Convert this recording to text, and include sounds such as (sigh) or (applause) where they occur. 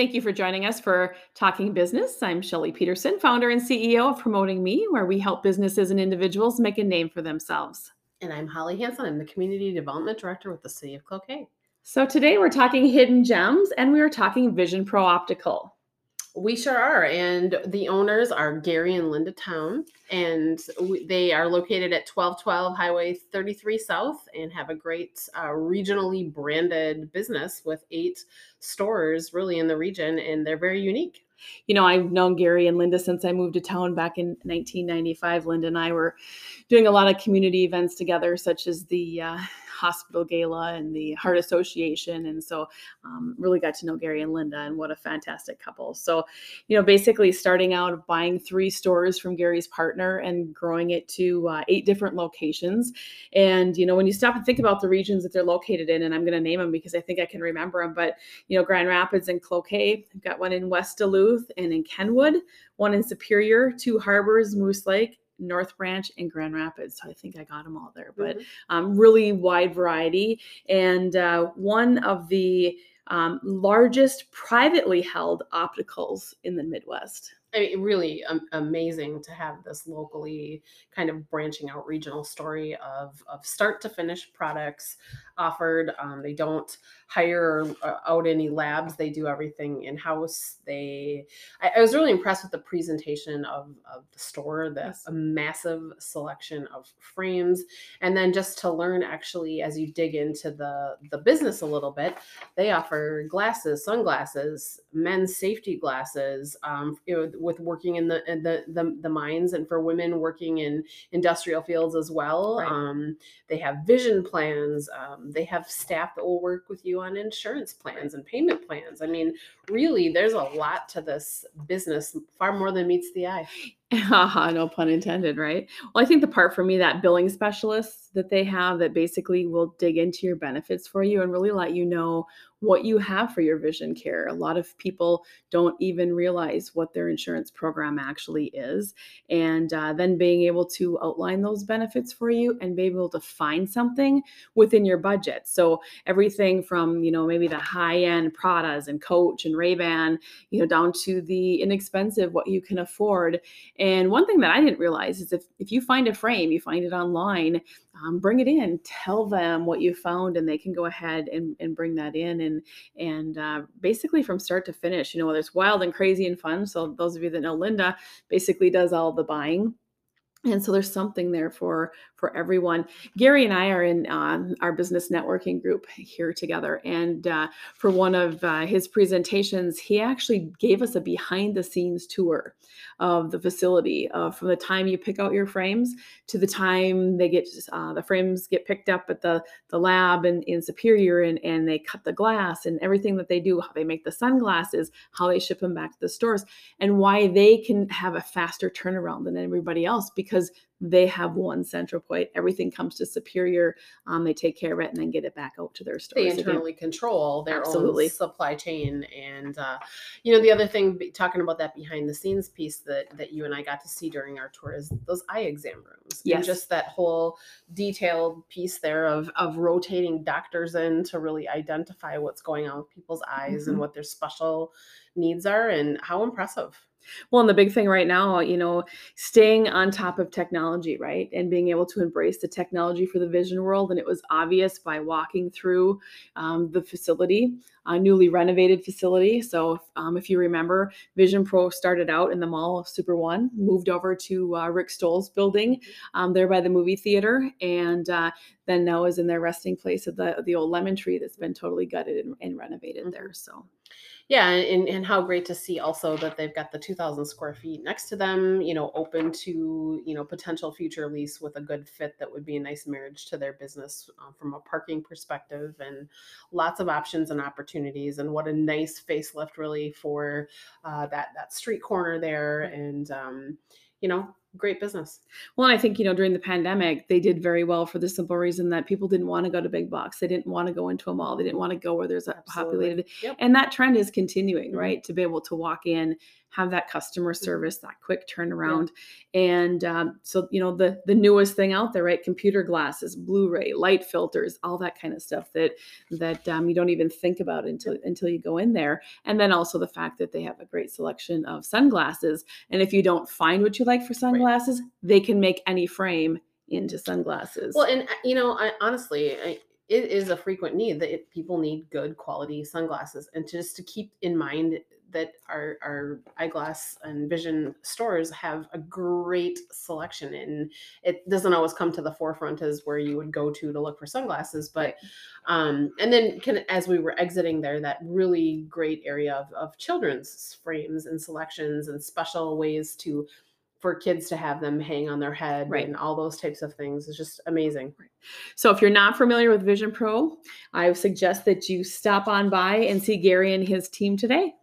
Thank you for joining us for Talking Business. I'm Shelly Peterson, founder and CEO of Promoting Me, where we help businesses and individuals make a name for themselves. And I'm Holly Hanson. I'm the Community Development Director with the City of Cloquet. So today we're talking hidden gems and we are talking Vision Pro Optical. We sure are. And the owners are Gary and Linda Town. And we, they are located at 1212 Highway 33 South and have a great uh, regionally branded business with eight stores really in the region. And they're very unique. You know, I've known Gary and Linda since I moved to town back in 1995. Linda and I were doing a lot of community events together, such as the uh, hospital gala and the heart association. And so um, really got to know gary and linda and what a fantastic couple. So you know basically starting out buying three stores from gary's partner and growing it to uh, eight different locations. And you know when you stop and think about the regions that they're located in and i'm going to name them because i think i can remember them but you know grand rapids and cloquet i've got one in west duluth and in kenwood one in superior two harbors moose lake North Branch, and Grand Rapids. So I think I got them all there, but mm-hmm. um, really wide variety. And uh, one of the um, largest privately held opticals in the Midwest. I mean, really um, amazing to have this locally kind of branching out regional story of, of start to finish products offered. Um, they don't hire uh, out any labs. They do everything in house. They, I, I, was really impressed with the presentation of, of the store. That's a massive selection of frames, and then just to learn actually as you dig into the the business a little bit, they offer glasses, sunglasses, men's safety glasses. Um, you know, with working in the in the, the, the mines, and for women working in industrial fields as well. Right. Um, they have vision plans. Um, they have staff that will work with you on insurance plans and payment plans. I mean, really, there's a lot to this business, far more than meets the eye. (laughs) no pun intended, right? Well, I think the part for me that billing specialists that they have that basically will dig into your benefits for you and really let you know what you have for your vision care. A lot of people don't even realize what their insurance program actually is. And uh, then being able to outline those benefits for you and be able to find something within your budget. So everything from, you know, maybe the high end Pradas and Coach and Ray-Ban, you know, down to the inexpensive, what you can afford. And one thing that I didn't realize is if, if you find a frame, you find it online, um, bring it in, tell them what you found, and they can go ahead and, and bring that in. And and uh, basically from start to finish, you know, whether it's wild and crazy and fun. So those of you that know Linda basically does all the buying and so there's something there for for everyone. Gary and i are in um, our business networking group here together and uh, for one of uh, his presentations he actually gave us a behind the scenes tour of the facility uh, from the time you pick out your frames to the time they get uh, the frames get picked up at the the lab in, in superior and, and they cut the glass and everything that they do how they make the sunglasses how they ship them back to the stores and why they can have a faster turnaround than everybody else because because they have one central point. Everything comes to Superior. Um, they take care of it and then get it back out to their stores. They internally again. control their Absolutely. own supply chain. And uh, you know, the other thing, talking about that behind the scenes piece that that you and I got to see during our tour is those eye exam rooms. Yes. And just that whole detailed piece there of of rotating doctors in to really identify what's going on with people's eyes mm-hmm. and what their special needs are, and how impressive. Well, and the big thing right now, you know, staying on top of technology, right? And being able to embrace the technology for the vision world. And it was obvious by walking through um, the facility, a newly renovated facility. So, um, if you remember, Vision Pro started out in the mall of Super One, moved over to uh, Rick Stoll's building um, there by the movie theater, and uh, then now is in their resting place at the, the old lemon tree that's been totally gutted and, and renovated mm-hmm. there. So, yeah and, and how great to see also that they've got the 2000 square feet next to them you know open to you know potential future lease with a good fit that would be a nice marriage to their business uh, from a parking perspective and lots of options and opportunities and what a nice facelift really for uh, that that street corner there and um, you know great business. Well, and I think, you know, during the pandemic, they did very well for the simple reason that people didn't want to go to big box. They didn't want to go into a mall. They didn't want to go where there's a Absolutely. populated. Yep. And that trend is continuing, Mhm. right? To be able to walk in, have that customer Mm-hmm. service, that quick turnaround. And um, so, you know, the the newest thing out there, right? Computer glasses, Blu-ray, light filters, all that kind of stuff that that um, you don't even think about until until you go in there. And then also the fact that they have a great selection of sunglasses. And if you don't find what you like for sunglasses, they can make any frame into sunglasses. Well, and uh, you know, I, honestly, I, it is a frequent need that it, people need good quality sunglasses, and to, just to keep in mind that our our eyeglass and vision stores have a great selection, and it doesn't always come to the forefront as where you would go to to look for sunglasses, but um, and then can, as we were exiting there, that really great area of, of children's frames and selections and special ways to for kids to have them hang on their head right. and all those types of things is just amazing. So if you're not familiar with Vision Pro, I suggest that you stop on by and see Gary and his team today.